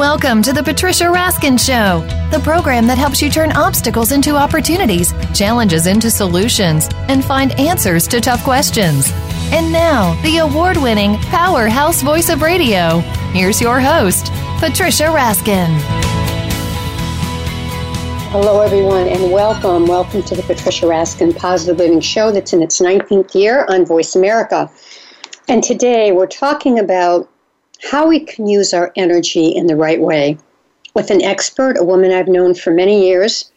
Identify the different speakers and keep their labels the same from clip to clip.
Speaker 1: Welcome to the Patricia Raskin Show, the program that helps you turn obstacles into opportunities, challenges into solutions, and find answers to tough questions. And now, the award winning powerhouse voice of radio. Here's your host, Patricia Raskin.
Speaker 2: Hello, everyone, and welcome. Welcome to the Patricia Raskin Positive Living Show that's in its 19th year on Voice America. And today we're talking about how we can use our energy in the right way with an expert, a woman I've known for many years.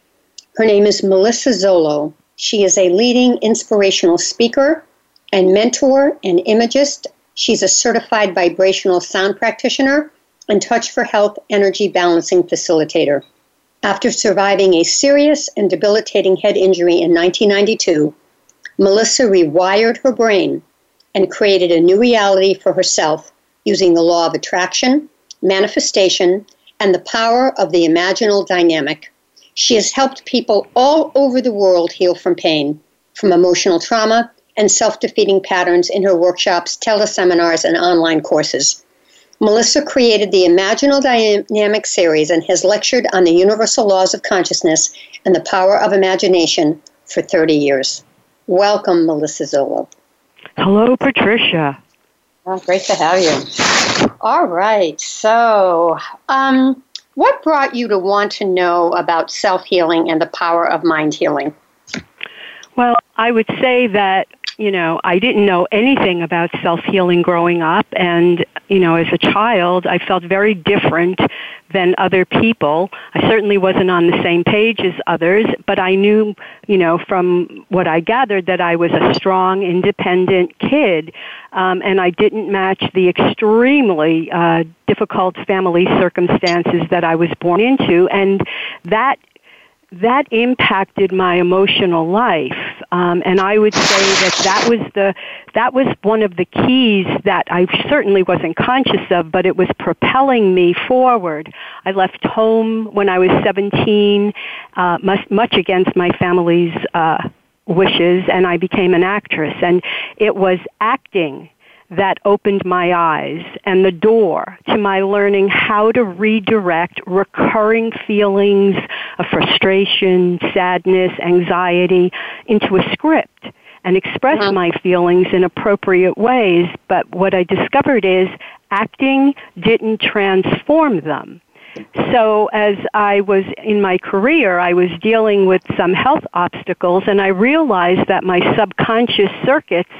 Speaker 2: Her name is Melissa Zollo. She is a leading inspirational speaker and mentor and imagist. She's a certified vibrational sound practitioner and touch for health energy balancing facilitator. After surviving a serious and debilitating head injury in 1992, Melissa rewired her brain and created a new reality for herself using the law of attraction, manifestation, and the power of the imaginal dynamic. She has helped people all over the world heal from pain, from emotional trauma, and self defeating patterns in her workshops, teleseminars, and online courses. Melissa created the Imaginal Dynamic series and has lectured on the universal laws of consciousness and the power of imagination for 30 years. Welcome, Melissa Zollo.
Speaker 3: Hello, Patricia.
Speaker 2: Oh, great to have you. All right. So, um, what brought you to want to know about self healing and the power of mind healing?
Speaker 3: Well, I would say that you know, I didn't know anything about self-healing growing up. And, you know, as a child, I felt very different than other people. I certainly wasn't on the same page as others, but I knew, you know, from what I gathered that I was a strong, independent kid, um, and I didn't match the extremely uh, difficult family circumstances that I was born into, and that that impacted my emotional life. Um, and I would say that that was the that was one of the keys that I certainly wasn't conscious of, but it was propelling me forward. I left home when I was 17, uh, much, much against my family's uh, wishes, and I became an actress. And it was acting that opened my eyes and the door to my learning how to redirect recurring feelings of frustration, sadness, anxiety into a script and express uh-huh. my feelings in appropriate ways. But what I discovered is acting didn't transform them. So as I was in my career, I was dealing with some health obstacles and I realized that my subconscious circuits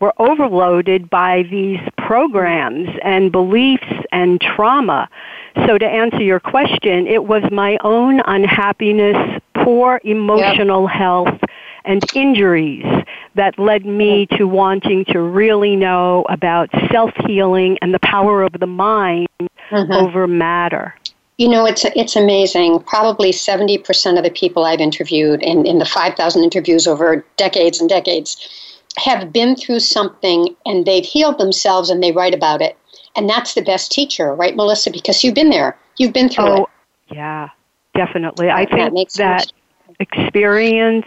Speaker 3: were overloaded by these programs and beliefs and trauma. So to answer your question, it was my own unhappiness, poor emotional yep. health, and injuries that led me to wanting to really know about self-healing and the power of the mind mm-hmm. over matter.
Speaker 2: You know, it's it's amazing. Probably seventy percent of the people I've interviewed in, in the five thousand interviews over decades and decades have been through something and they've healed themselves and they write about it. And that's the best teacher, right, Melissa? Because you've been there. You've been through
Speaker 3: oh, it. Yeah, definitely. I think that, that experience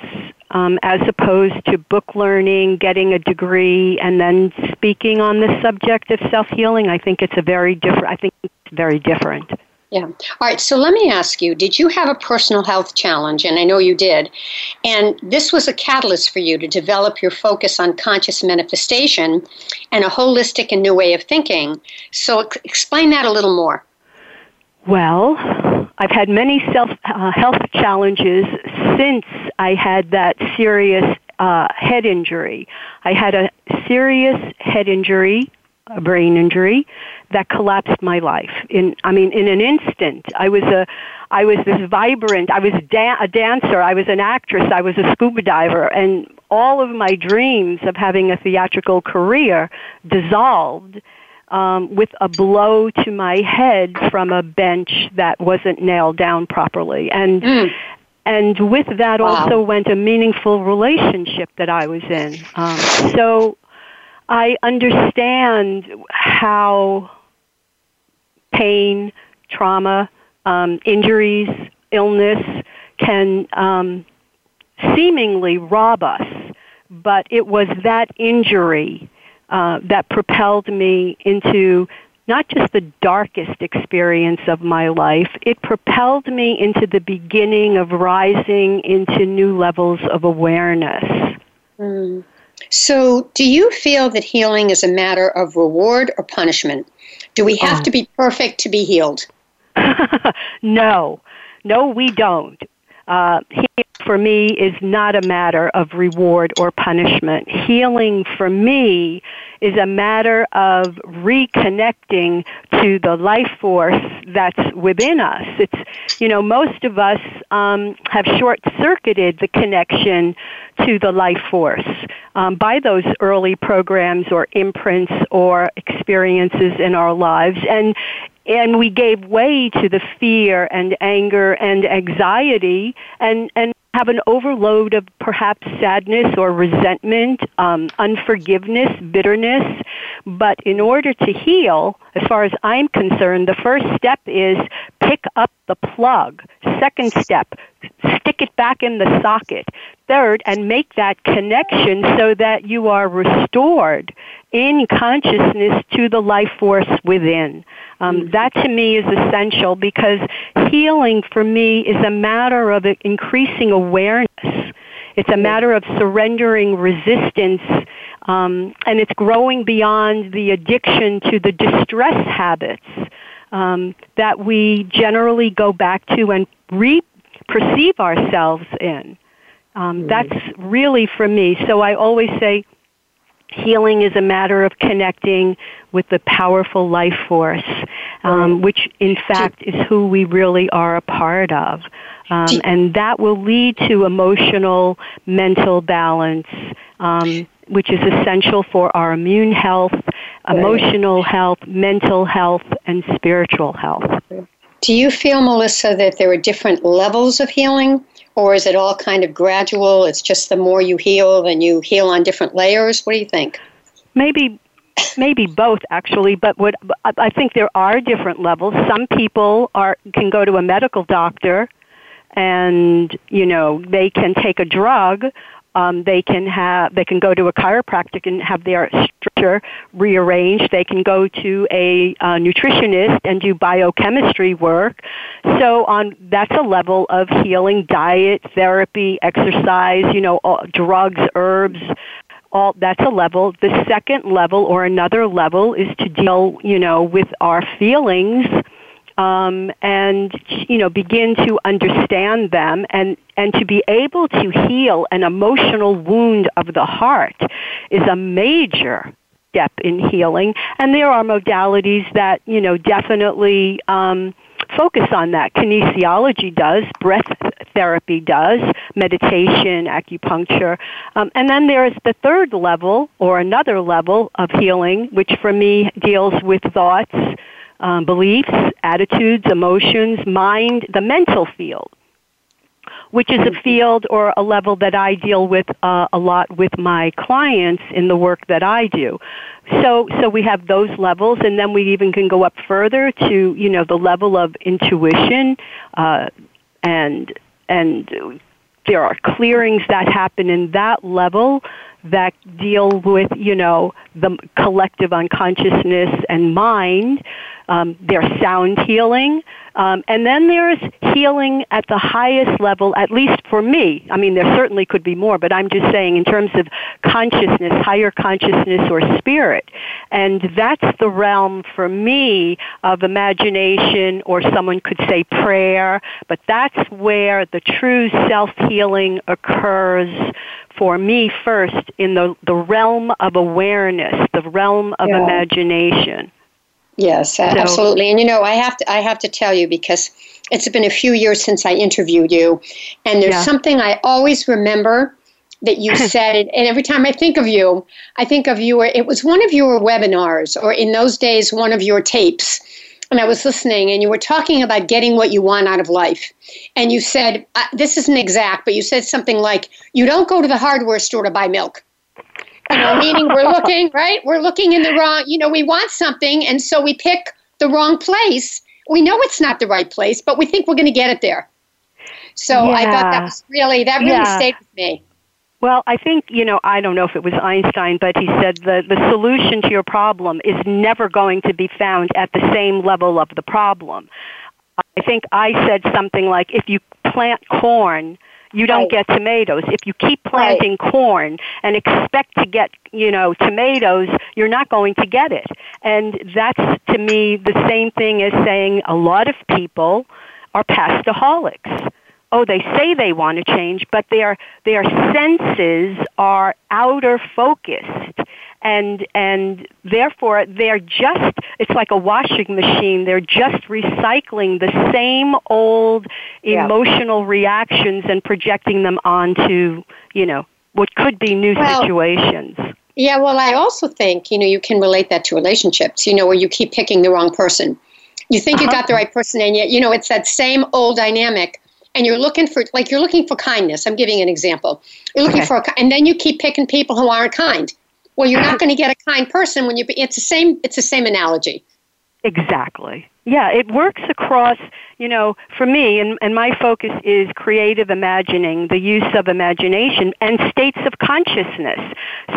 Speaker 3: um, as opposed to book learning, getting a degree, and then speaking on the subject of self healing, I think it's a very different. I think it's very different.
Speaker 2: Yeah. All right. So let me ask you Did you have a personal health challenge? And I know you did. And this was a catalyst for you to develop your focus on conscious manifestation and a holistic and new way of thinking. So explain that a little more.
Speaker 3: Well, I've had many self uh, health challenges since I had that serious uh, head injury. I had a serious head injury, a brain injury that collapsed my life in i mean in an instant i was a i was this vibrant i was da- a dancer i was an actress i was a scuba diver and all of my dreams of having a theatrical career dissolved um, with a blow to my head from a bench that wasn't nailed down properly and mm. and with that wow. also went a meaningful relationship that i was in um, so I understand how pain, trauma, um, injuries, illness can um, seemingly rob us, but it was that injury uh, that propelled me into not just the darkest experience of my life, it propelled me into the beginning of rising into new levels of awareness.
Speaker 2: Mm. So, do you feel that healing is a matter of reward or punishment? Do we have oh. to be perfect to be healed?
Speaker 3: no, no, we don't. Uh, healing for me is not a matter of reward or punishment. Healing for me is a matter of reconnecting to the life force that's within us. It's, you know, most of us um, have short circuited the connection to the life force um, by those early programs or imprints or experiences in our lives. And and we gave way to the fear and anger and anxiety and, and have an overload of perhaps sadness or resentment, um, unforgiveness, bitterness. But in order to heal, as far as I'm concerned, the first step is pick up the plug. Second step, stick it back in the socket. Third, and make that connection so that you are restored in consciousness to the life force within. Um, mm-hmm. that to me is essential because healing for me is a matter of increasing awareness. It's a matter of surrendering resistance, um, and it's growing beyond the addiction to the distress habits um, that we generally go back to and re perceive ourselves in. Um, mm. That's really for me. So I always say healing is a matter of connecting with the powerful life force, um, which in fact is who we really are a part of. Um, and that will lead to emotional, mental balance, um, which is essential for our immune health, emotional health, mental health, and spiritual health.
Speaker 2: Do you feel, Melissa, that there are different levels of healing? Or is it all kind of gradual? It's just the more you heal, then you heal on different layers? What do you think?
Speaker 3: Maybe maybe both actually but what i think there are different levels some people are can go to a medical doctor and you know they can take a drug um, they can have they can go to a chiropractic and have their structure rearranged. They can go to a uh, nutritionist and do biochemistry work. So on that's a level of healing: diet, therapy, exercise. You know, all, drugs, herbs. All that's a level. The second level or another level is to deal, you know, with our feelings um, and you know begin to understand them and and to be able to heal an emotional wound of the heart is a major step in healing. And there are modalities that you know definitely um, focus on that. Kinesiology does breath therapy does meditation acupuncture. Um, and then there's the third level or another level of healing which for me deals with thoughts um, beliefs, attitudes, emotions, mind, the mental field, which is a mm-hmm. field or a level that I deal with uh, a lot with my clients in the work that I do. So, so we have those levels, and then we even can go up further to you know the level of intuition, uh, and and there are clearings that happen in that level that deal with you know the collective unconsciousness and mind um, there's sound healing. Um, and then there's healing at the highest level, at least for me. I mean, there certainly could be more, but I'm just saying in terms of consciousness, higher consciousness or spirit. And that's the realm for me of imagination, or someone could say prayer, but that's where the true self-healing occurs for me first in the, the realm of awareness, the realm of yeah. imagination.
Speaker 2: Yes, so, absolutely. And you know, I have to I have to tell you because it's been a few years since I interviewed you, and there's yeah. something I always remember that you said, and every time I think of you, I think of you. It was one of your webinars, or in those days, one of your tapes. And I was listening, and you were talking about getting what you want out of life. And you said, uh, this isn't exact, but you said something like, you don't go to the hardware store to buy milk you know, meaning we're looking, right? We're looking in the wrong, you know, we want something, and so we pick the wrong place. We know it's not the right place, but we think we're going to get it there. So yeah. I thought that was really, that really yeah. stayed with me.
Speaker 3: Well, I think, you know, I don't know if it was Einstein, but he said the, the solution to your problem is never going to be found at the same level of the problem. I think I said something like if you plant corn, you don't right. get tomatoes. If you keep planting right. corn and expect to get, you know, tomatoes, you're not going to get it. And that's to me the same thing as saying a lot of people are pastaholics oh, they say they want to change, but their their senses are outer focused, and and therefore they're just it's like a washing machine. They're just recycling the same old yeah. emotional reactions and projecting them onto you know what could be new well, situations.
Speaker 2: Yeah, well, I also think you know you can relate that to relationships. You know, where you keep picking the wrong person. You think uh-huh. you got the right person, and yet you know it's that same old dynamic and you're looking for like you're looking for kindness. I'm giving an example. You're looking okay. for a, and then you keep picking people who aren't kind. Well, you're not going to get a kind person when you. It's the same. It's the same analogy.
Speaker 3: Exactly. Yeah, it works across, you know, for me, and, and my focus is creative imagining, the use of imagination, and states of consciousness.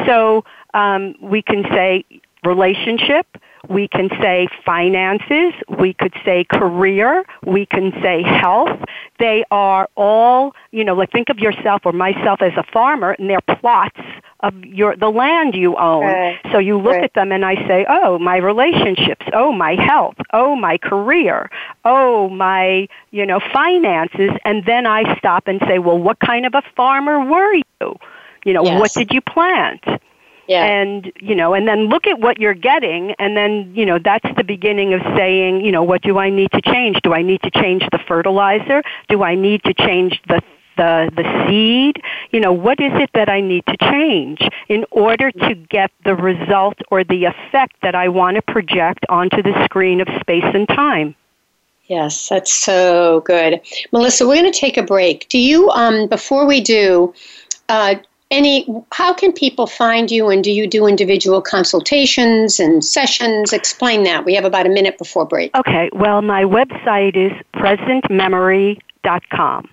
Speaker 3: So um, we can say relationship, we can say finances, we could say career, we can say health. They are all, you know, like think of yourself or myself as a farmer and they're plots of your the land you own. Right. So you look right. at them and I say, "Oh, my relationships, oh, my health, oh, my career, oh, my, you know, finances." And then I stop and say, "Well, what kind of a farmer were you? You know, yes. what did you plant?" Yeah. And, you know, and then look at what you're getting and then, you know, that's the beginning of saying, you know, what do I need to change? Do I need to change the fertilizer? Do I need to change the the the seed you know what is it that i need to change in order to get the result or the effect that i want to project onto the screen of space and time
Speaker 2: yes that's so good melissa we're going to take a break do you um before we do uh, any how can people find you and do you do individual consultations and sessions? Explain that. We have about a minute before break.
Speaker 3: Okay. Well my website is presentmemory.com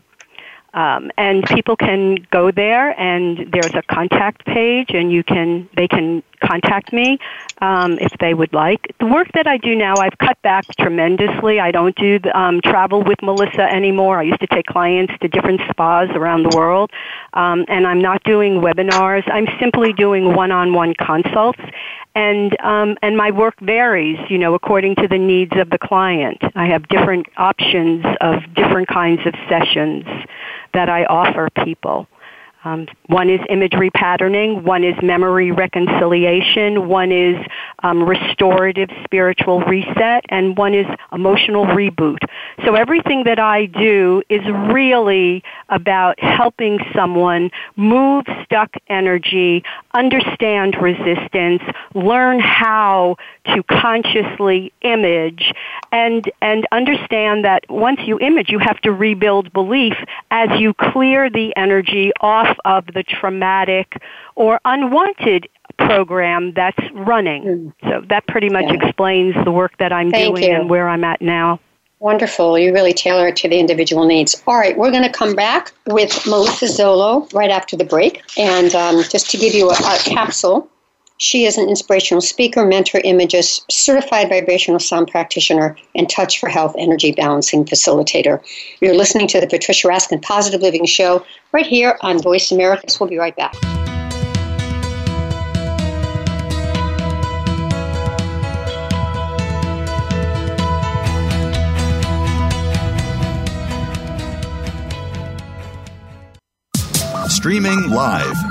Speaker 3: um, and people can go there, and there's a contact page, and you can they can contact me um, if they would like. The work that I do now, I've cut back tremendously. I don't do the, um, travel with Melissa anymore. I used to take clients to different spas around the world, um, and I'm not doing webinars. I'm simply doing one-on-one consults, and um, and my work varies, you know, according to the needs of the client. I have different options of different kinds of sessions that I offer people. Um, one is image repatterning, one is memory reconciliation, one is um, restorative spiritual reset, and one is emotional reboot. So everything that I do is really about helping someone move stuck energy, understand resistance, learn how to consciously image, and and understand that once you image, you have to rebuild belief as you clear the energy off of the traumatic or unwanted program that's running. Mm. So that pretty much yeah. explains the work that I'm
Speaker 2: Thank
Speaker 3: doing
Speaker 2: you.
Speaker 3: and where I'm at now.
Speaker 2: Wonderful. You really tailor it to the individual needs. All right, we're going to come back with Melissa Zollo right after the break. And um, just to give you a, a capsule, she is an inspirational speaker, mentor, imagist, certified vibrational sound practitioner, and touch for health energy balancing facilitator. You're listening to the Patricia Raskin Positive Living Show right here on Voice America. We'll be right back.
Speaker 4: Streaming live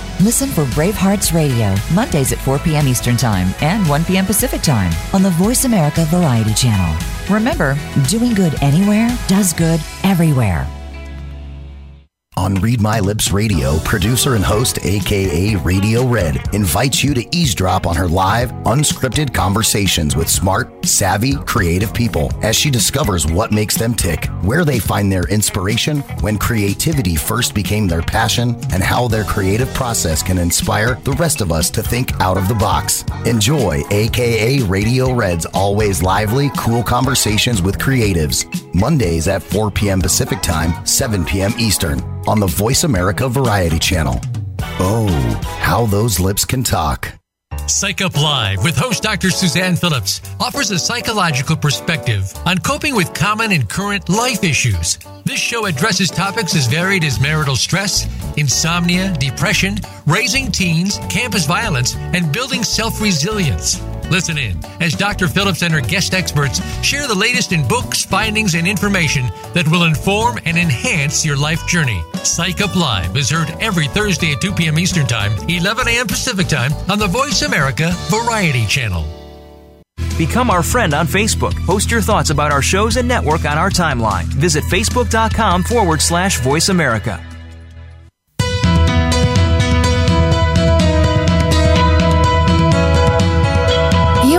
Speaker 5: Listen for Bravehearts Radio, Mondays at 4 p.m. Eastern Time and 1 p.m. Pacific Time on the Voice America Variety Channel. Remember, doing good anywhere does good everywhere.
Speaker 6: On Read My Lips Radio, producer and host, aka Radio Red, invites you to eavesdrop on her live, unscripted conversations with smart, savvy, creative people as she discovers what makes them tick, where they find their inspiration, when creativity first became their passion, and how their creative process can inspire the rest of us to think out of the box. Enjoy aka Radio Red's always lively, cool conversations with creatives. Mondays at 4 p.m. Pacific Time, 7 p.m. Eastern on the Voice America Variety Channel. Oh, how those lips can talk.
Speaker 7: Psych Up Live with host Dr. Suzanne Phillips offers a psychological perspective on coping with common and current life issues. This show addresses topics as varied as marital stress, insomnia, depression, raising teens, campus violence, and building self resilience. Listen in as Dr. Phillips and her guest experts share the latest in books, findings, and information that will inform and enhance your life journey. Psych Up Live is heard every Thursday at 2 p.m. Eastern Time, 11 a.m. Pacific Time on the Voice America Variety Channel.
Speaker 8: Become our friend on Facebook. Post your thoughts about our shows and network on our timeline. Visit facebook.com forward slash voice America.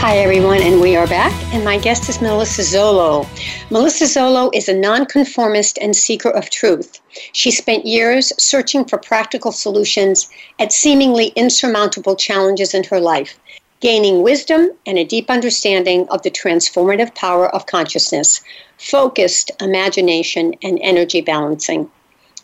Speaker 2: Hi, everyone, and we are back. And my guest is Melissa Zollo. Melissa Zollo is a nonconformist and seeker of truth. She spent years searching for practical solutions at seemingly insurmountable challenges in her life, gaining wisdom and a deep understanding of the transformative power of consciousness, focused imagination, and energy balancing.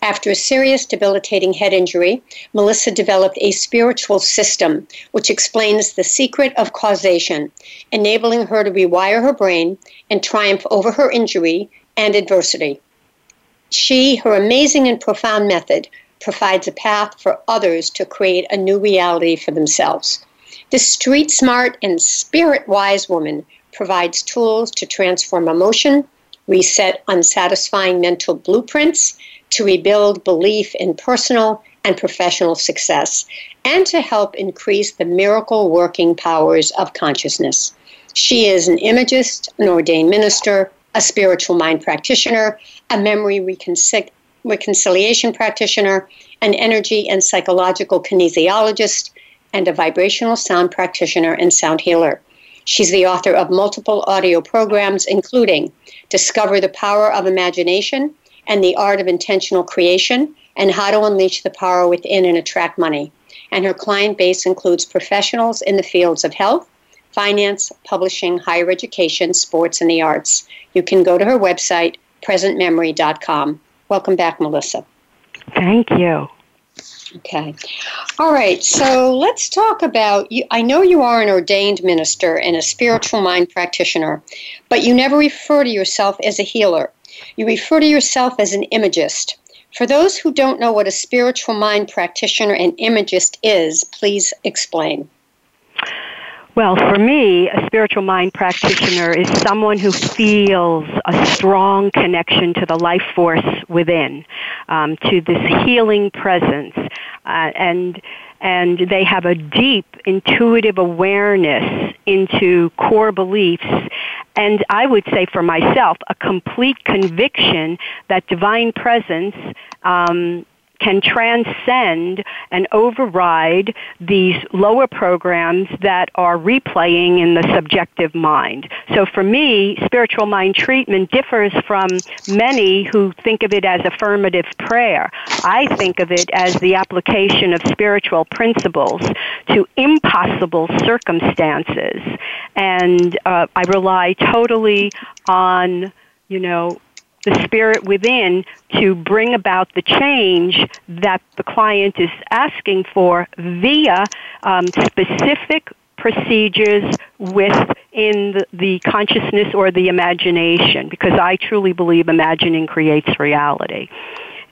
Speaker 2: After a serious debilitating head injury, Melissa developed a spiritual system which explains the secret of causation, enabling her to rewire her brain and triumph over her injury and adversity. She, her amazing and profound method, provides a path for others to create a new reality for themselves. This street smart and spirit wise woman provides tools to transform emotion, reset unsatisfying mental blueprints, to rebuild belief in personal and professional success, and to help increase the miracle working powers of consciousness. She is an imagist, an ordained minister, a spiritual mind practitioner, a memory reconcil- reconciliation practitioner, an energy and psychological kinesiologist, and a vibrational sound practitioner and sound healer. She's the author of multiple audio programs, including Discover the Power of Imagination, and the art of intentional creation and how to unleash the power within and attract money. And her client base includes professionals in the fields of health, finance, publishing, higher education, sports, and the arts. You can go to her website, presentmemory.com. Welcome back, Melissa.
Speaker 3: Thank you.
Speaker 2: Okay. All right. So let's talk about you. I know you are an ordained minister and a spiritual mind practitioner, but you never refer to yourself as a healer. You refer to yourself as an imagist. For those who don't know what a spiritual mind practitioner and imagist is, please explain.
Speaker 3: Well, for me, a spiritual mind practitioner is someone who feels a strong connection to the life force within, um, to this healing presence, uh, and and they have a deep intuitive awareness into core beliefs and I would say for myself, a complete conviction that divine presence um, can transcend and override these lower programs that are replaying in the subjective mind. So for me, spiritual mind treatment differs from many who think of it as affirmative prayer. I think of it as the application of spiritual principles to impossible circumstances. And uh, I rely totally on, you know, the spirit within to bring about the change that the client is asking for via um, specific procedures within the, the consciousness or the imagination because I truly believe imagining creates reality.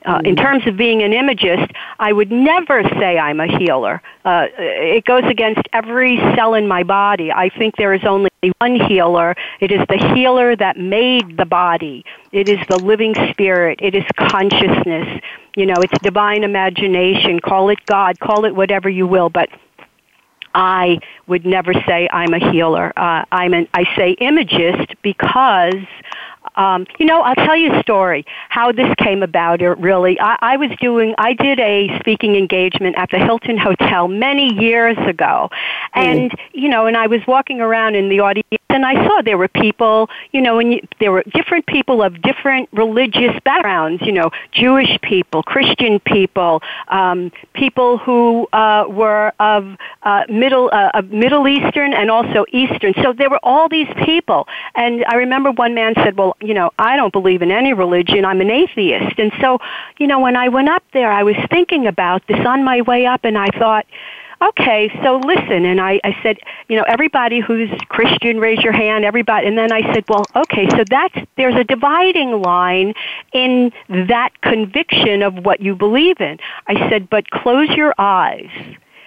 Speaker 3: Uh, in terms of being an imagist, I would never say I'm a healer. Uh, it goes against every cell in my body. I think there is only one healer. It is the healer that made the body. It is the living spirit. It is consciousness. You know, it's divine imagination. Call it God. Call it whatever you will. But I would never say I'm a healer. Uh, I'm an, I say imagist because um, you know, I'll tell you a story how this came about. It really, I, I was doing, I did a speaking engagement at the Hilton Hotel many years ago, and mm. you know, and I was walking around in the audience, and I saw there were people, you know, and you, there were different people of different religious backgrounds. You know, Jewish people, Christian people, um, people who uh, were of uh, middle uh, of Middle Eastern and also Eastern. So there were all these people, and I remember one man said, "Well." You know, I don't believe in any religion. I'm an atheist. And so, you know, when I went up there, I was thinking about this on my way up and I thought, okay, so listen. And I, I said, you know, everybody who's Christian, raise your hand, everybody. And then I said, well, okay, so that's, there's a dividing line in that conviction of what you believe in. I said, but close your eyes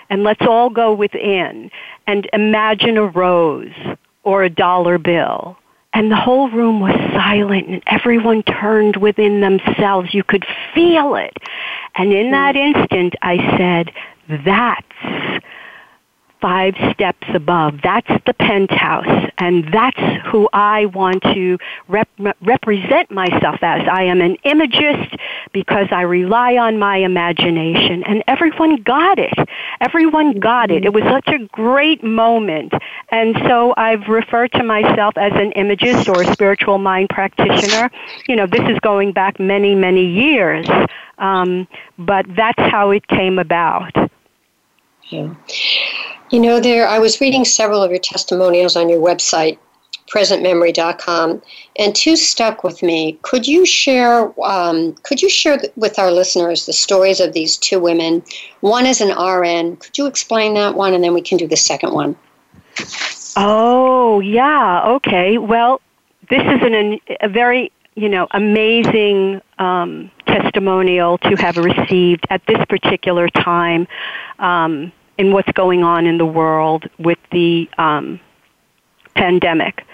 Speaker 3: and let's all go within and imagine a rose or a dollar bill and the whole room was silent and everyone turned within themselves. You could feel it. And in that mm. instant, I said, that's five steps above. That's the penthouse, and that's who I want to rep- represent myself as. I am an imagist because I rely on my imagination, and everyone got it. Everyone got it. It was such a great moment, and so I've referred to myself as an imagist or a spiritual mind practitioner. You know, this is going back many, many years, um, but that's how it came about.
Speaker 2: Yeah. You know, there I was reading several of your testimonials on your website, presentmemory.com, and two stuck with me. Could you share? Um, could you share with our listeners the stories of these two women? One is an RN. Could you explain that one, and then we can do the second one.
Speaker 3: Oh yeah, okay. Well, this is an, a very you know amazing um, testimonial to have received at this particular time. Um, in what's going on in the world with the um, pandemic.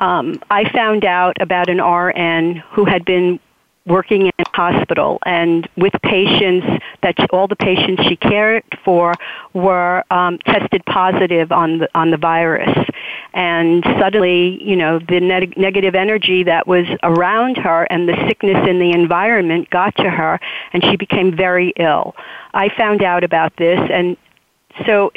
Speaker 3: Um, I found out about an RN who had been working in a hospital and with patients that she, all the patients she cared for were um, tested positive on the on the virus and suddenly you know the ne- negative energy that was around her and the sickness in the environment got to her and she became very ill i found out about this and so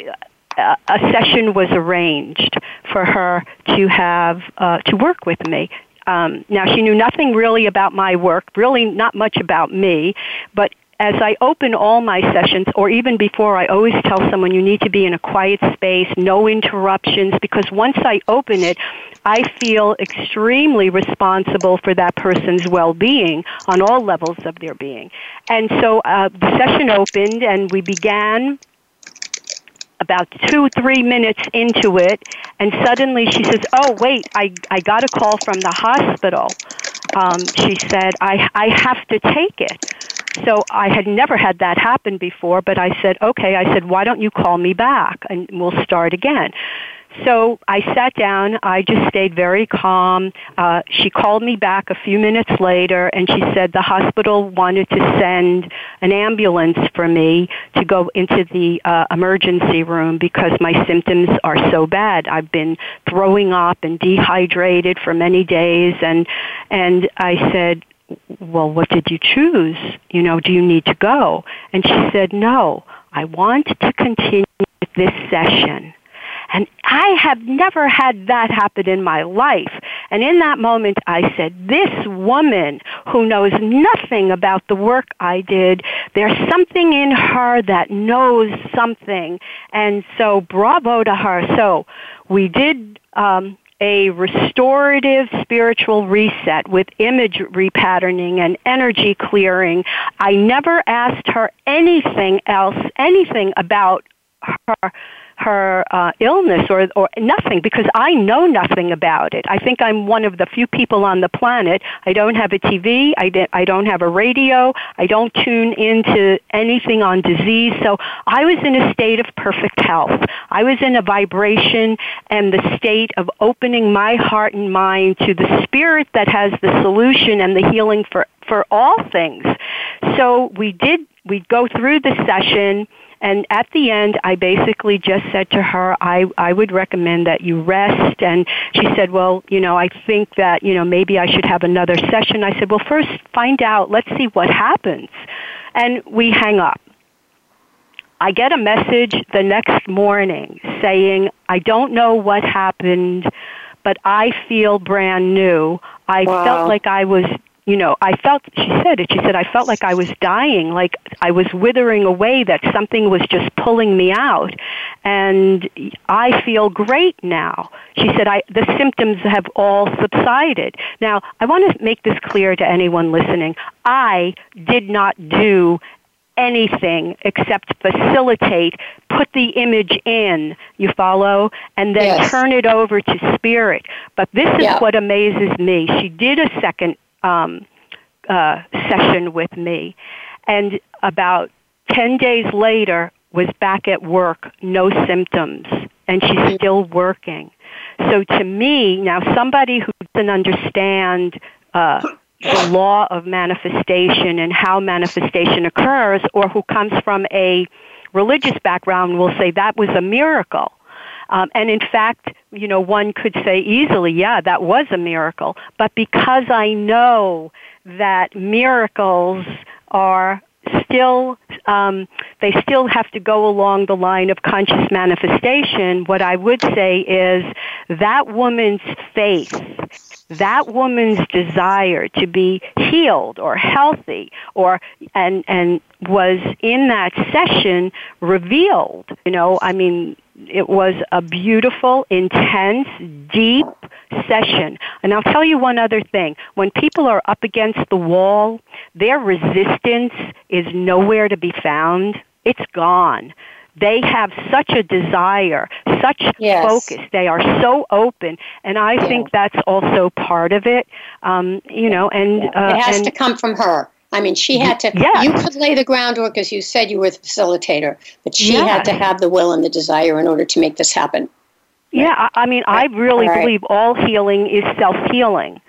Speaker 3: uh, a session was arranged for her to have uh, to work with me. Um, now she knew nothing really about my work, really not much about me, but as I open all my sessions, or even before, I always tell someone you need to be in a quiet space, no interruptions, because once I open it, I feel extremely responsible for that person's well-being on all levels of their being. And so uh, the session opened, and we began about two, three minutes into it, and suddenly she says, "Oh, wait, I I got a call from the hospital." Um, she said, "I I have to take it." So I had never had that happen before, but I said, "Okay." I said, "Why don't you call me back and we'll start again?" So I sat down. I just stayed very calm. Uh, she called me back a few minutes later and she said the hospital wanted to send an ambulance for me to go into the uh, emergency room because my symptoms are so bad. I've been throwing up and dehydrated for many days and and I said, well, what did you choose? You know, do you need to go? And she said, no, I want to continue this session. And I have never had that happen in my life. And in that moment, I said, this woman who knows nothing about the work I did, there's something in her that knows something. And so bravo to her. So we did, um, a restorative spiritual reset with image repatterning and energy clearing. I never asked her anything else, anything about her her uh, illness or or nothing because I know nothing about it. I think I'm one of the few people on the planet. I don't have a TV. I di- I don't have a radio. I don't tune into anything on disease. So I was in a state of perfect health. I was in a vibration and the state of opening my heart and mind to the spirit that has the solution and the healing for for all things. So we did we go through the session and at the end, I basically just said to her, I, I would recommend that you rest. And she said, well, you know, I think that, you know, maybe I should have another session. I said, well, first find out. Let's see what happens. And we hang up. I get a message the next morning saying, I don't know what happened, but I feel brand new. I wow. felt like I was you know, I felt, she said it, she said, I felt like I was dying, like I was withering away, that something was just pulling me out. And I feel great now. She said, I, the symptoms have all subsided. Now, I want to make this clear to anyone listening. I did not do anything except facilitate, put the image in, you follow, and then yes. turn it over to spirit. But this is yeah. what amazes me. She did a second um, uh, session with me, and about ten days later was back at work, no symptoms, and she's still working. So to me, now somebody who doesn't understand uh, the law of manifestation and how manifestation occurs, or who comes from a religious background, will say that was a miracle. Um, and in fact, you know, one could say easily, yeah, that was a miracle. But because I know that miracles are still um, they still have to go along the line of conscious manifestation. What I would say is that woman's faith, that woman's desire to be healed or healthy, or and and was in that session revealed. You know, I mean it was a beautiful, intense, deep session. And I'll tell you one other thing. When people are up against the wall, their resistance is nowhere to be found. It's gone. They have such a desire, such yes. focus. They are so open, and I yeah. think that's also part of it. Um, you know, and
Speaker 2: uh, it has
Speaker 3: and,
Speaker 2: to come from her. I mean, she had to.
Speaker 3: Yes.
Speaker 2: You could lay the groundwork, as you said, you were the facilitator, but she yes. had to have the will and the desire in order to make this happen.
Speaker 3: Yeah, I mean, I really right. believe all healing is self healing.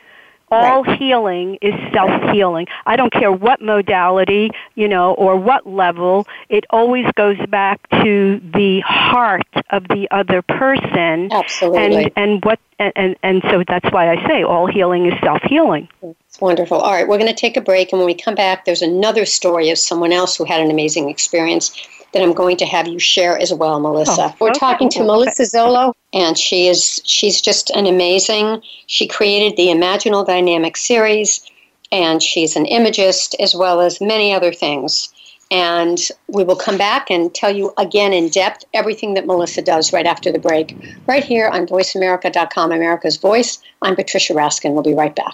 Speaker 3: All right. healing is self healing. I don't care what modality, you know, or what level. It always goes back to the heart of the other person.
Speaker 2: Absolutely.
Speaker 3: And and what and and, and so that's why I say all healing is self healing.
Speaker 2: It's wonderful. All right, we're going to take a break, and when we come back, there's another story of someone else who had an amazing experience that I'm going to have you share as well, Melissa. Oh, We're okay. talking to Melissa Zollo, and she is she's just an amazing. She created the Imaginal Dynamic series, and she's an imagist as well as many other things. And we will come back and tell you again in depth everything that Melissa does right after the break, right here on VoiceAmerica.com, America's Voice. I'm Patricia Raskin. We'll be right back.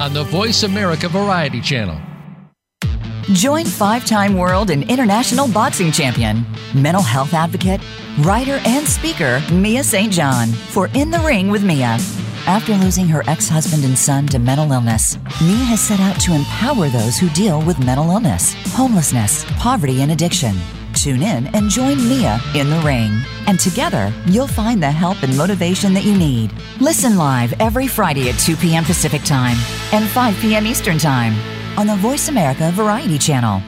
Speaker 7: on the Voice America Variety Channel.
Speaker 5: Join five time world and international boxing champion, mental health advocate, writer, and speaker Mia St. John for In the Ring with Mia after losing her ex husband and son to mental illness, Mia has set out to empower those who deal with mental illness, homelessness, poverty, and addiction. Tune in and join Mia in the ring. And together, you'll find the help and motivation that you need. Listen live every Friday at 2 p.m. Pacific Time and 5 p.m. Eastern Time on the Voice America Variety Channel.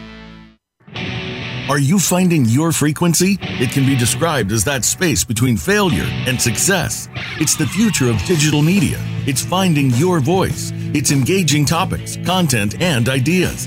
Speaker 9: Are you finding your frequency? It can be described as that space between failure and success. It's the future of digital media. It's finding your voice. It's engaging topics, content, and ideas.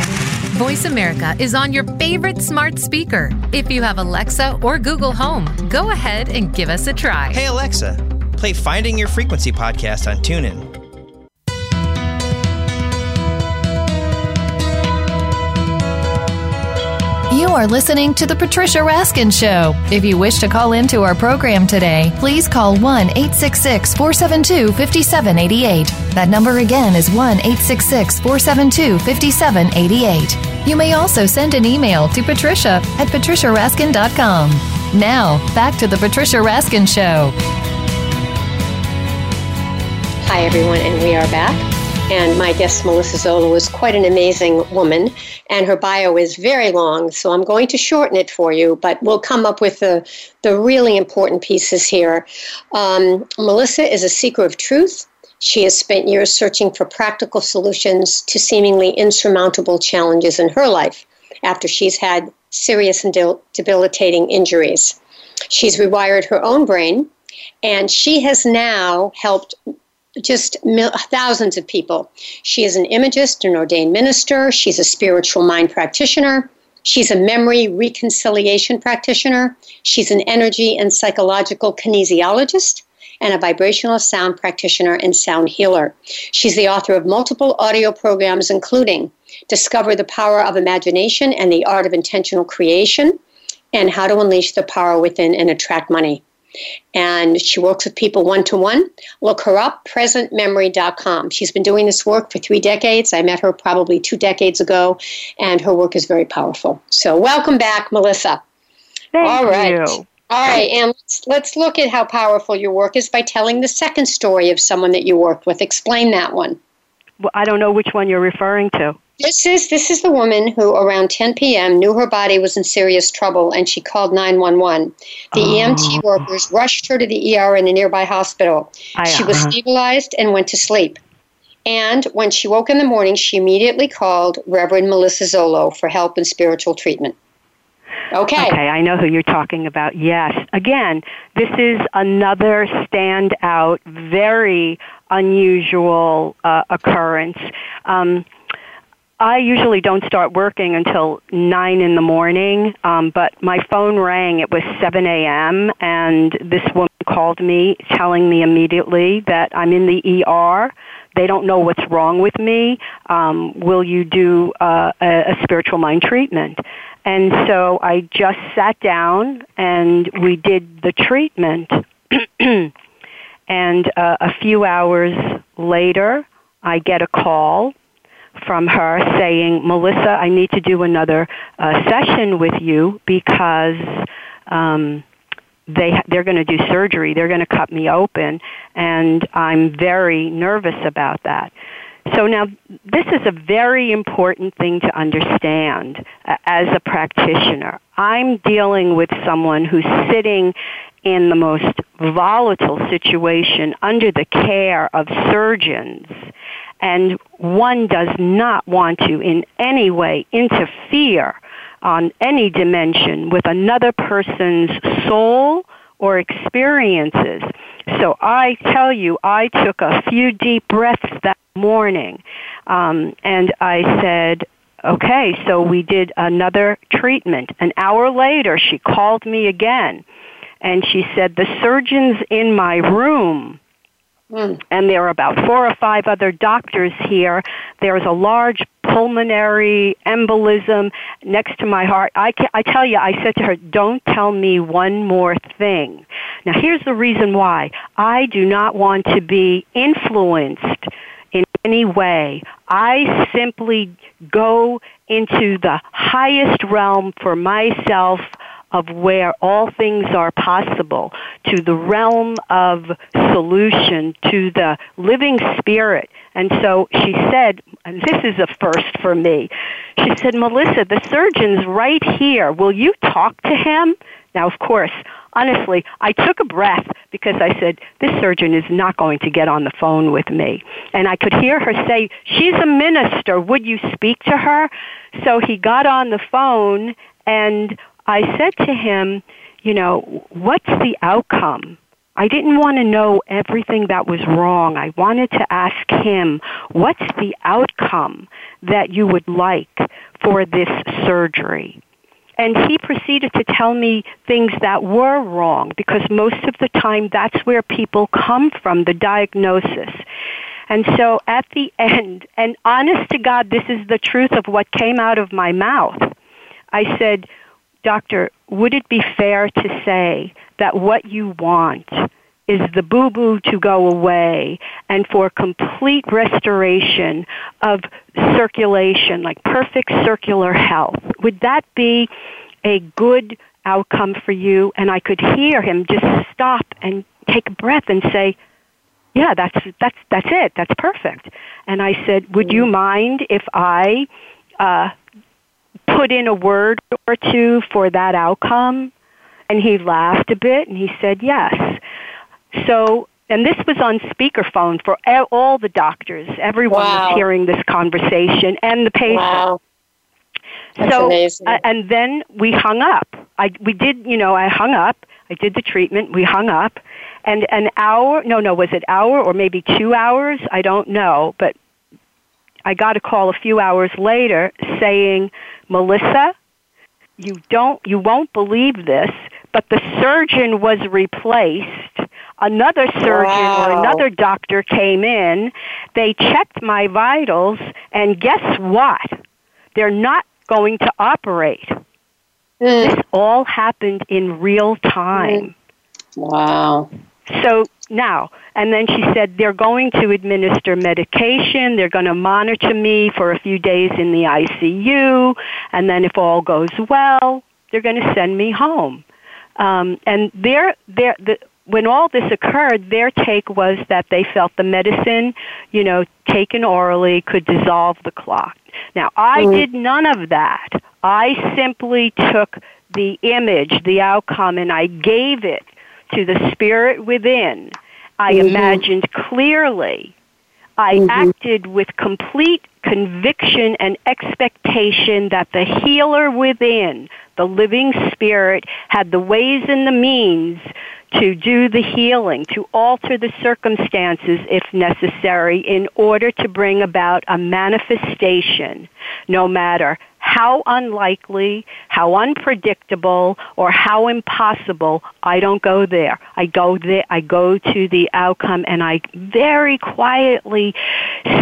Speaker 1: Voice America is on your favorite smart speaker. If you have Alexa or Google Home, go ahead and give us a try.
Speaker 10: Hey, Alexa, play Finding Your Frequency podcast on TuneIn.
Speaker 1: You are listening to The Patricia Raskin Show. If you wish to call into our program today, please call 1 866 472 5788. That number again is 1 866 472 5788. You may also send an email to patricia at patriciaraskin.com. Now, back to The Patricia Raskin Show.
Speaker 2: Hi, everyone, and we are back. And my guest, Melissa Zollo, was quite an amazing woman, and her bio is very long, so I'm going to shorten it for you, but we'll come up with the, the really important pieces here. Um, Melissa is a seeker of truth. She has spent years searching for practical solutions to seemingly insurmountable challenges in her life after she's had serious and debilitating injuries. She's rewired her own brain, and she has now helped just mil- thousands of people. She is an imagist, an ordained minister. She's a spiritual mind practitioner. She's a memory reconciliation practitioner. She's an energy and psychological kinesiologist and a vibrational sound practitioner and sound healer. She's the author of multiple audio programs, including Discover the Power of Imagination and the Art of Intentional Creation, and How to Unleash the Power Within and Attract Money and she works with people one to one. Look her up, presentmemory.com. She's been doing this work for three decades. I met her probably two decades ago, and her work is very powerful. So, welcome back, Melissa.
Speaker 3: Thank
Speaker 2: All right.
Speaker 3: you.
Speaker 2: All right, and let's, let's look at how powerful your work is by telling the second story of someone that you worked with. Explain that one.
Speaker 3: Well, I don't know which one you're referring to.
Speaker 2: This is this is the woman who around 10 p.m. knew her body was in serious trouble and she called 911. The oh. EMT workers rushed her to the ER in a nearby hospital. I, she was uh-huh. stabilized and went to sleep. And when she woke in the morning, she immediately called Reverend Melissa Zollo for help and spiritual treatment. Okay.
Speaker 3: Okay, I know who you're talking about. Yes. Again, this is another standout, very unusual uh, occurrence. Um, I usually don't start working until nine in the morning, um, but my phone rang. It was seven a.m. and this woman called me, telling me immediately that I'm in the ER. They don't know what's wrong with me. Um, will you do uh, a, a spiritual mind treatment? And so I just sat down and we did the treatment. and uh, a few hours later, I get a call from her saying, Melissa, I need to do another uh, session with you because um, they they're going to do surgery. They're going to cut me open, and I'm very nervous about that. So now, this is a very important thing to understand uh, as a practitioner. I'm dealing with someone who's sitting in the most volatile situation under the care of surgeons and one does not want to in any way interfere on any dimension with another person's soul or experiences. So I tell you, I took a few deep breaths that morning, um, and I said, okay, so we did another treatment. An hour later, she called me again, and she said, the surgeons in my room Mm. And there are about four or five other doctors here. There's a large pulmonary embolism next to my heart. I, can, I tell you, I said to her, don't tell me one more thing. Now, here's the reason why. I do not want to be influenced in any way. I simply go into the highest realm for myself of where all things are possible, to the realm of solution, to the living spirit. And so she said, and this is a first for me, she said, Melissa, the surgeon's right here. Will you talk to him? Now, of course, honestly, I took a breath because I said, this surgeon is not going to get on the phone with me. And I could hear her say, she's a minister. Would you speak to her? So he got on the phone and I said to him, you know, what's the outcome? I didn't want to know everything that was wrong. I wanted to ask him, what's the outcome that you would like for this surgery? And he proceeded to tell me things that were wrong because most of the time that's where people come from, the diagnosis. And so at the end, and honest to God, this is the truth of what came out of my mouth. I said, Doctor, would it be fair to say that what you want is the boo boo to go away and for complete restoration of circulation, like perfect circular health. Would that be a good outcome for you? And I could hear him just stop and take a breath and say, yeah, that's, that's, that's it. That's perfect. And I said, would you mind if I, uh, put in a word or two for that outcome? And he laughed a bit and he said, yes. So and this was on speakerphone for all the doctors. Everyone wow. was hearing this conversation and the patient. Wow.
Speaker 2: That's
Speaker 3: so,
Speaker 2: amazing.
Speaker 3: Uh, and then we hung up. I we did, you know, I hung up. I did the treatment. We hung up, and an hour. No, no, was it hour or maybe two hours? I don't know, but I got a call a few hours later saying, Melissa, you don't, you won't believe this, but the surgeon was replaced another surgeon wow. or another doctor came in. They checked my vitals, and guess what? They're not going to operate. Mm. This all happened in real time.
Speaker 2: Mm. Wow.
Speaker 3: So now, and then she said they're going to administer medication, they're going to monitor me for a few days in the ICU, and then if all goes well, they're going to send me home. Um, and they're, they're, the, when all this occurred, their take was that they felt the medicine, you know, taken orally could dissolve the clot. Now, I mm. did none of that. I simply took the image, the outcome, and I gave it to the spirit within. I mm-hmm. imagined clearly. I mm-hmm. acted with complete conviction and expectation that the healer within, the living spirit, had the ways and the means to do the healing, to alter the circumstances if necessary in order to bring about a manifestation, no matter how unlikely, how unpredictable, or how impossible, I don't go there. I go there, I go to the outcome and I very quietly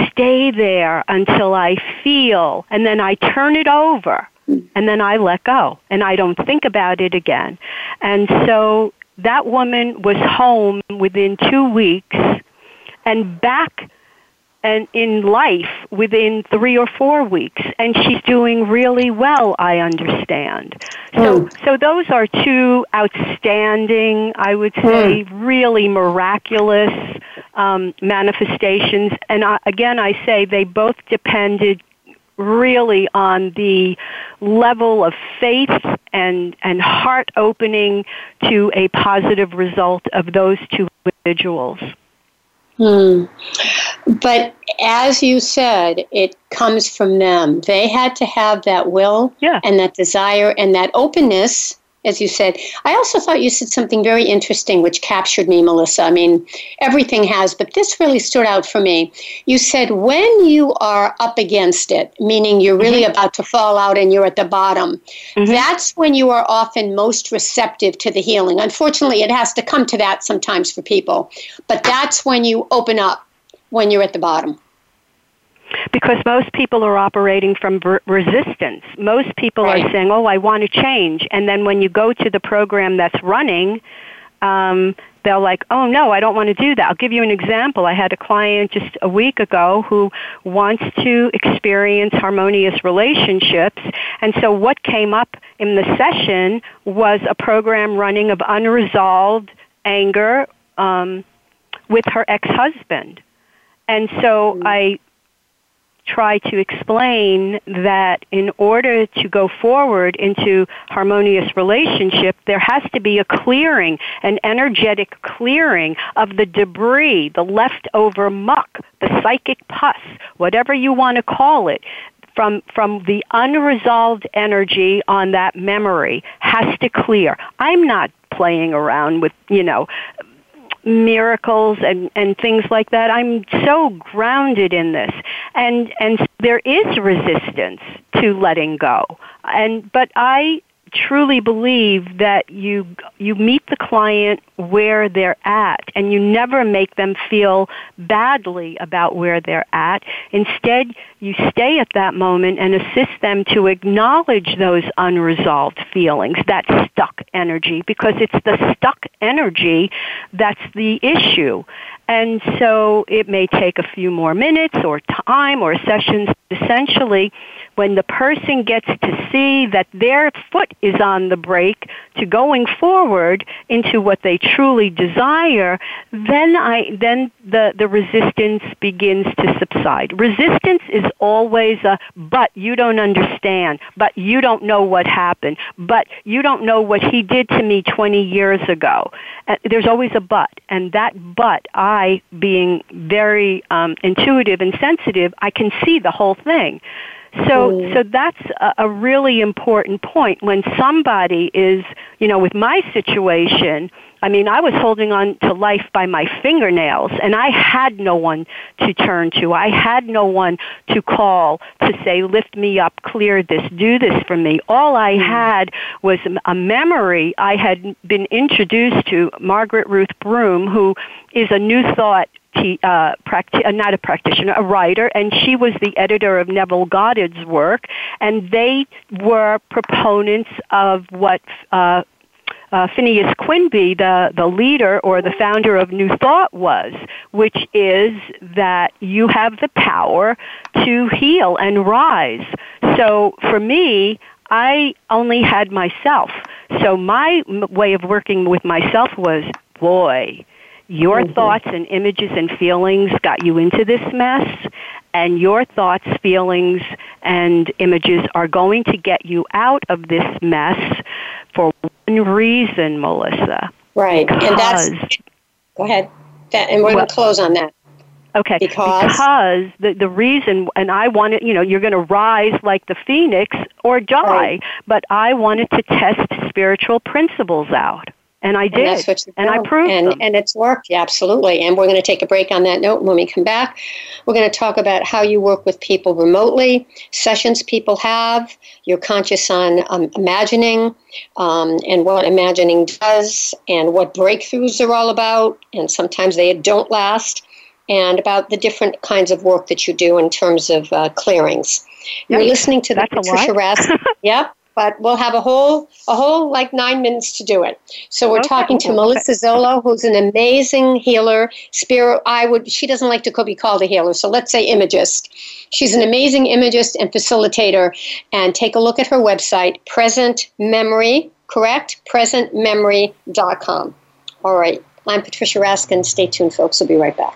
Speaker 3: stay there until I feel, and then I turn it over and then I let go and I don't think about it again. And so that woman was home within two weeks and back and in life within three or four weeks and she's doing really well i understand so mm. so those are two outstanding i would say mm. really miraculous um, manifestations and I, again i say they both depended really on the level of faith and, and heart opening to a positive result of those two individuals.
Speaker 2: Hmm. But as you said, it comes from them. They had to have that will
Speaker 3: yeah.
Speaker 2: and that desire and that openness as you said. I also thought you said something very interesting which captured me, Melissa. I mean, everything has, but this really stood out for me. You said when you are up against it, meaning you're really mm-hmm. about to fall out and you're at the bottom, mm-hmm. that's when you are often most receptive to the healing. Unfortunately, it has to come to that sometimes for people, but that's when you open up when you're at the bottom
Speaker 3: because most people are operating from resistance. Most people right. are saying, "Oh, I want to change," and then when you go to the program that's running, um, they're like, "Oh no, I don't want to do that." I'll give you an example. I had a client just a week ago who wants to experience harmonious relationships, and so what came up in the session was a program running of unresolved anger um, with her ex-husband. And so mm-hmm. I try to explain that in order to go forward into harmonious relationship, there has to be a clearing, an energetic clearing of the debris, the leftover muck, the psychic pus, whatever you want to call it, from from the unresolved energy on that memory has to clear. I'm not playing around with, you know, miracles and, and things like that. I'm so grounded in this. And, and there is resistance to letting go. And, but I truly believe that you you meet the client where they're at and you never make them feel badly about where they're at. Instead you stay at that moment and assist them to acknowledge those unresolved feelings that stuck energy because it's the stuck energy that's the issue and so it may take a few more minutes or time or sessions essentially when the person gets to see that their foot is on the brake to going forward into what they truly desire, then I then the, the resistance begins to subside. Resistance is always a but you don't understand, but you don't know what happened, but you don't know what he did to me 20 years ago. Uh, there's always a but, and that but I being very um, intuitive and sensitive, I can see the whole thing. So, mm. so that's a, a really important point. When somebody is, you know, with my situation, I mean, I was holding on to life by my fingernails, and I had no one to turn to. I had no one to call to say, lift me up, clear this, do this for me. All I mm. had was a memory. I had been introduced to Margaret Ruth Broome, who is a New Thought uh, practi- uh, not a practitioner, a writer, and she was the editor of Neville Goddard's work, and they were proponents of what uh, uh, Phineas Quimby, the, the leader or the founder of New Thought, was, which is that you have the power to heal and rise. So for me, I only had myself. So my way of working with myself was, boy, your mm-hmm. thoughts and images and feelings got you into this mess, and your thoughts, feelings, and images are going to get you out of this mess for reason, Melissa.
Speaker 2: Right.
Speaker 3: Because,
Speaker 2: and that's. Go ahead. That, and we're well, going to close on that.
Speaker 3: Okay.
Speaker 2: Because,
Speaker 3: because the the reason, and I wanted, you know, you're going to rise like the phoenix or die, right. but I wanted to test spiritual principles out. And I did. And, that's what and I proved
Speaker 2: and,
Speaker 3: them.
Speaker 2: And it's worked, yeah, absolutely. And we're going to take a break on that note. when we come back, we're going to talk about how you work with people remotely, sessions people have, you're conscious on um, imagining, um, and what imagining does, and what breakthroughs are all about. And sometimes they don't last, and about the different kinds of work that you do in terms of uh, clearings. You're listening to the Patricia Raskin. yep but we'll have a whole a whole like nine minutes to do it. So we're okay. talking to Melissa Zollo, who's an amazing healer, spirit. I would she doesn't like to be called a healer, so let's say imagist. She's an amazing imagist and facilitator. And take a look at her website, Present Memory, correct? PresentMemory.com. All right. I'm Patricia Raskin. Stay tuned, folks. We'll be right back.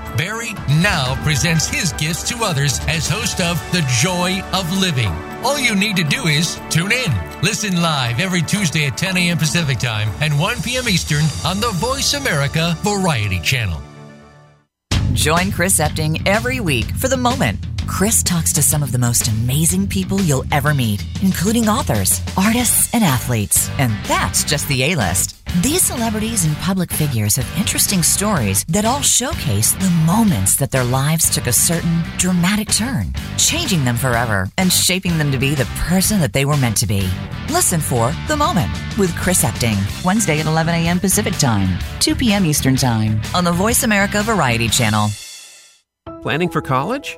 Speaker 7: Barry now presents his gifts to others as host of The Joy of Living. All you need to do is tune in. Listen live every Tuesday at 10 a.m. Pacific Time and 1 p.m. Eastern on the Voice America Variety Channel.
Speaker 5: Join Chris Epting every week for The Moment. Chris talks to some of the most amazing people you'll ever meet, including authors, artists, and athletes. And that's just the A list. These celebrities and public figures have interesting stories that all showcase the moments that their lives took a certain dramatic turn, changing them forever and shaping them to be the person that they were meant to be. Listen for The Moment with Chris Epting, Wednesday at 11 a.m. Pacific Time, 2 p.m. Eastern Time on the Voice America Variety Channel.
Speaker 11: Planning for college?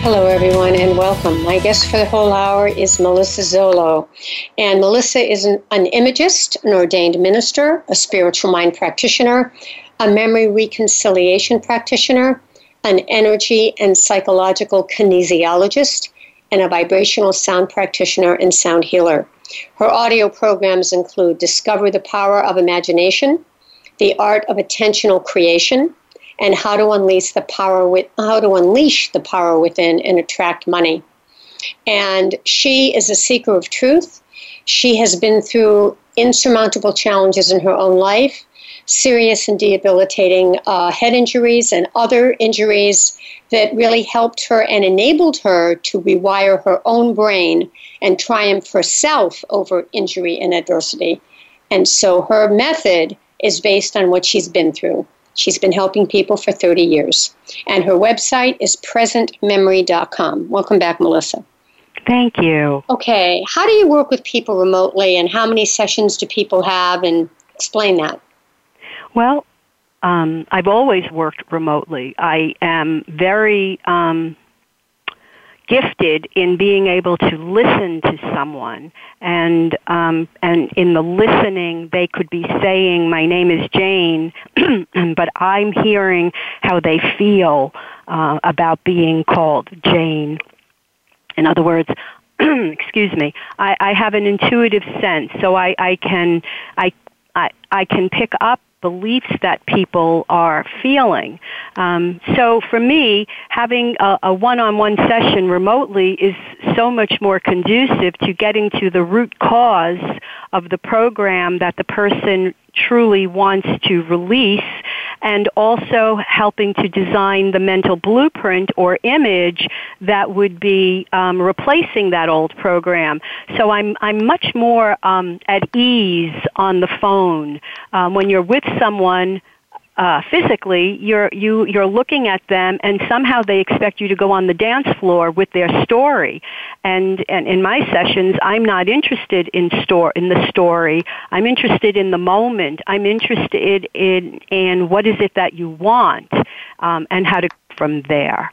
Speaker 2: Hello, everyone, and welcome. My guest for the whole hour is Melissa Zollo. And Melissa is an, an imagist, an ordained minister, a spiritual mind practitioner, a memory reconciliation practitioner, an energy and psychological kinesiologist, and a vibrational sound practitioner and sound healer. Her audio programs include Discover the Power of Imagination, The Art of Attentional Creation, and how to unleash the power with how to unleash the power within and attract money. And she is a seeker of truth. She has been through insurmountable challenges in her own life, serious and debilitating uh, head injuries and other injuries that really helped her and enabled her to rewire her own brain and triumph herself over injury and adversity. And so her method is based on what she's been through. She's been helping people for 30 years. And her website is presentmemory.com. Welcome back, Melissa.
Speaker 3: Thank you.
Speaker 2: Okay, how do you work with people remotely and how many sessions do people have and explain that?
Speaker 3: Well, um, I've always worked remotely. I am very um, gifted in being able to listen to someone and um, and in the listening they could be saying my name is Jane but I'm hearing how they feel uh, about being called Jane. In other words excuse me I, I have an intuitive sense so I, I can I, I I can pick up beliefs that people are feeling. Um, so for me, having a, a one-on-one session remotely is so much more conducive to getting to the root cause of the program that the person truly wants to release and also helping to design the mental blueprint or image that would be um, replacing that old program. So I'm I'm much more um, at ease on the phone um, when you're with someone uh, physically, you're you you're looking at them, and somehow they expect you to go on the dance floor with their story. And and in my sessions, I'm not interested in store in the story. I'm interested in the moment. I'm interested in in what is it that you want, um, and how to from there.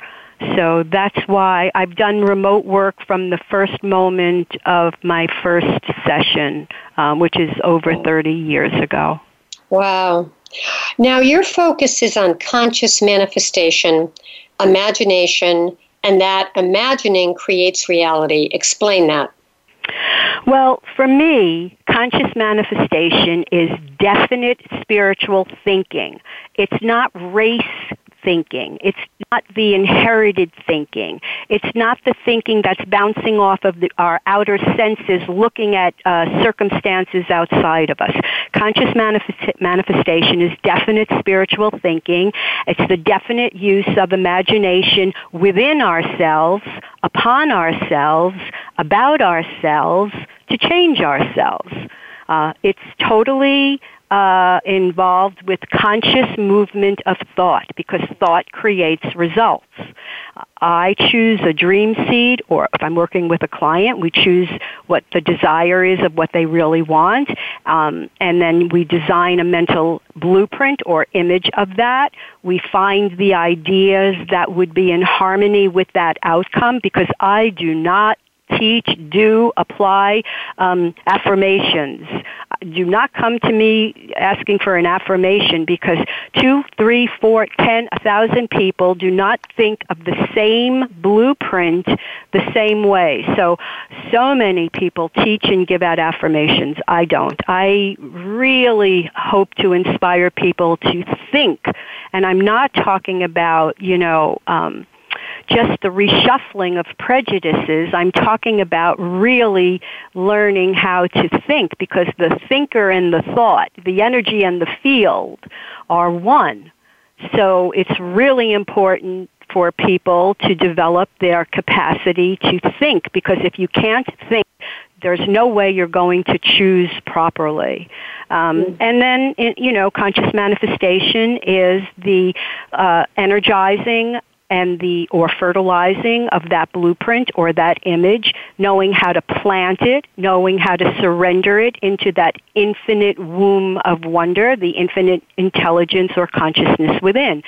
Speaker 3: So that's why I've done remote work from the first moment of my first session, um, which is over 30 years ago.
Speaker 2: Wow. Now, your focus is on conscious manifestation, imagination, and that imagining creates reality. Explain that.
Speaker 3: Well, for me, conscious manifestation is definite spiritual thinking. It's not race thinking. It's not the inherited thinking. It's not the thinking that's bouncing off of the, our outer senses, looking at uh, circumstances outside of us. Conscious manifest- manifestation is definite spiritual thinking. It's the definite use of imagination within ourselves, upon ourselves, about ourselves, to change ourselves. Uh, it's totally uh, involved with conscious movement of thought because thought creates results. I choose a dream seed, or if I'm working with a client, we choose what the desire is of what they really want, um, and then we design a mental blueprint or image of that. We find the ideas that would be in harmony with that outcome because I do not teach, do, apply um, affirmations. Do not come to me asking for an affirmation because two, three, four, ten, a thousand people do not think of the same blueprint the same way. So, so many people teach and give out affirmations. I don't. I really hope to inspire people to think, and I'm not talking about, you know, um, just the reshuffling of prejudices. I'm talking about really learning how to think because the thinker and the thought, the energy and the field are one. So it's really important for people to develop their capacity to think because if you can't think, there's no way you're going to choose properly. Um, mm-hmm. and then, you know, conscious manifestation is the uh, energizing and the or fertilizing of that blueprint or that image, knowing how to plant it, knowing how to surrender it into that infinite womb of wonder, the infinite intelligence or consciousness within.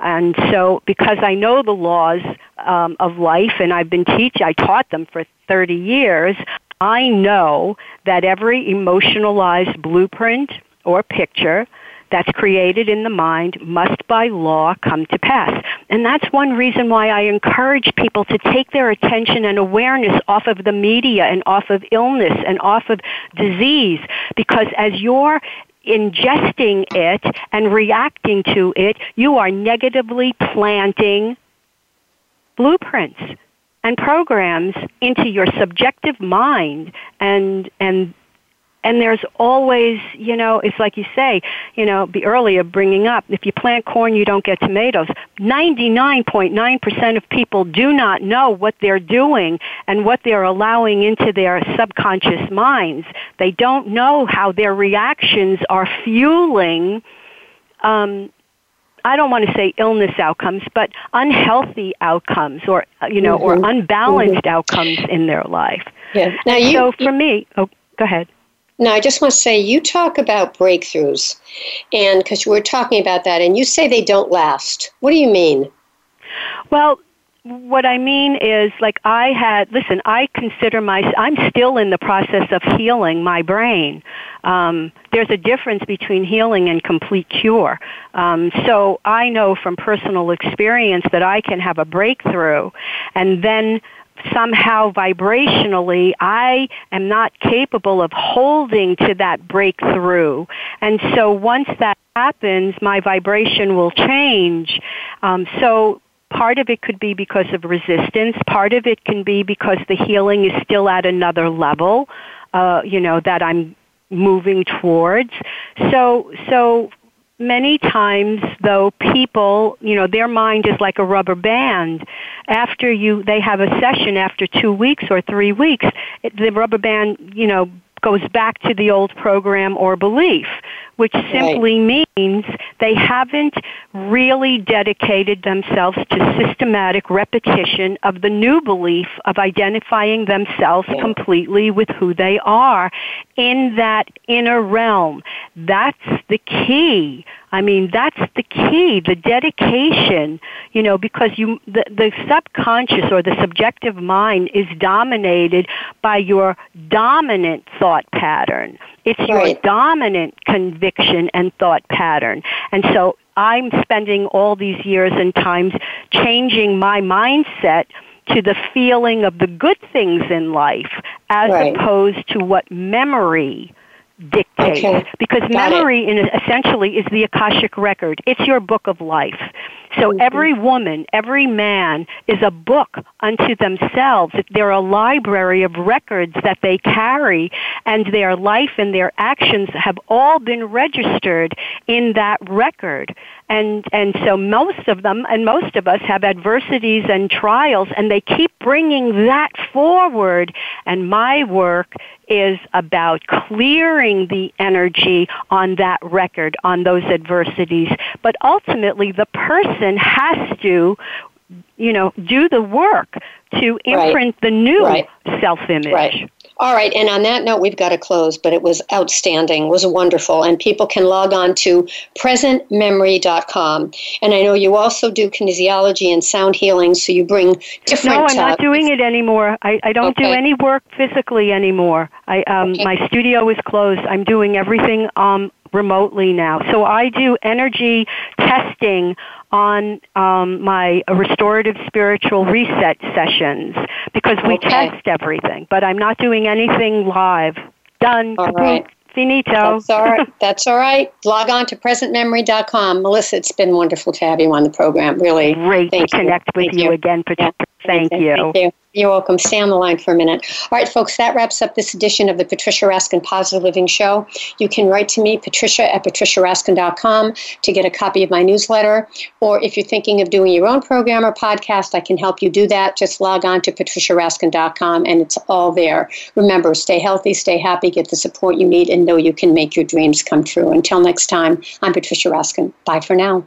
Speaker 3: And so, because I know the laws um, of life, and I've been teaching, I taught them for 30 years. I know that every emotionalized blueprint or picture that's created in the mind must by law come to pass. And that's one reason why I encourage people to take their attention and awareness off of the media and off of illness and off of disease because as you're ingesting it and reacting to it, you are negatively planting blueprints and programs into your subjective mind and and and there's always, you know, it's like you say, you know, be earlier bringing up, if you plant corn, you don't get tomatoes. 99.9% of people do not know what they're doing and what they're allowing into their subconscious minds. They don't know how their reactions are fueling, um, I don't want to say illness outcomes, but unhealthy outcomes or, you know, mm-hmm. or unbalanced mm-hmm. outcomes in their life.
Speaker 2: Yeah. Now
Speaker 3: you,
Speaker 2: so
Speaker 3: for me, oh, go ahead.
Speaker 2: Now, I just want to say you talk about breakthroughs, and because we're talking about that, and you say they don't last. What do you mean?
Speaker 3: Well, what I mean is, like, I had, listen, I consider my, I'm still in the process of healing my brain. Um, there's a difference between healing and complete cure. Um, so I know from personal experience that I can have a breakthrough and then somehow vibrationally I am not capable of holding to that breakthrough. And so once that happens, my vibration will change. Um, so part of it could be because of resistance. Part of it can be because the healing is still at another level, uh, you know, that I'm moving towards. So, so many times though people you know their mind is like a rubber band. After you they have a session after 2 weeks or 3 weeks the rubber band you know goes back to the old program or belief which simply right. means they haven't really dedicated themselves to systematic repetition of the new belief of identifying themselves yeah. completely with who they are in that inner realm. That's the key. I mean, that's the key, the dedication, you know, because you, the, the subconscious or the subjective mind is dominated by your dominant thought pattern. It's right. your dominant conviction and thought pattern. And so I'm spending all these years and times changing my mindset to the feeling of the good things in life as right. opposed to what memory dictates. Okay. Because Got memory in, essentially is the Akashic record. It's your book of life. So every woman, every man is a book unto themselves. They're a library of records that they carry, and their life and their actions have all been registered in that record. and and so most of them and most of us have adversities and trials and they keep bringing that forward and my work is about clearing the energy on that record on those adversities but ultimately the person has to you know do the work to imprint right. the new right. self image
Speaker 2: right. All right, and on that note, we've got to close, but it was outstanding, was wonderful, and people can log on to presentmemory.com. And I know you also do kinesiology and sound healing, so you bring different.
Speaker 3: No, I'm not uh, doing it anymore. I, I don't okay. do any work physically anymore. I um, okay. my studio is closed. I'm doing everything um, remotely now. So I do energy testing on um, my restorative spiritual reset sessions because we okay. test everything, but I'm not doing anything live. Done.
Speaker 2: All right.
Speaker 3: Finito.
Speaker 2: That's all right. That's all right. Log on to presentmemory.com. Melissa, it's been wonderful to have you on the program. Really.
Speaker 3: Great
Speaker 2: Thank
Speaker 3: to connect with you, you again, Patricia. Thank,
Speaker 2: you. Thank you. You're welcome. Stay on the line for a minute. All right, folks, that wraps up this edition of the Patricia Raskin Positive Living Show. You can write to me, patricia at patriciaraskin.com, to get a copy of my newsletter. Or if you're thinking of doing your own program or podcast, I can help you do that. Just log on to patriciaraskin.com and it's all there. Remember, stay healthy, stay happy, get the support you need, and know you can make your dreams come true. Until next time, I'm Patricia Raskin. Bye for now.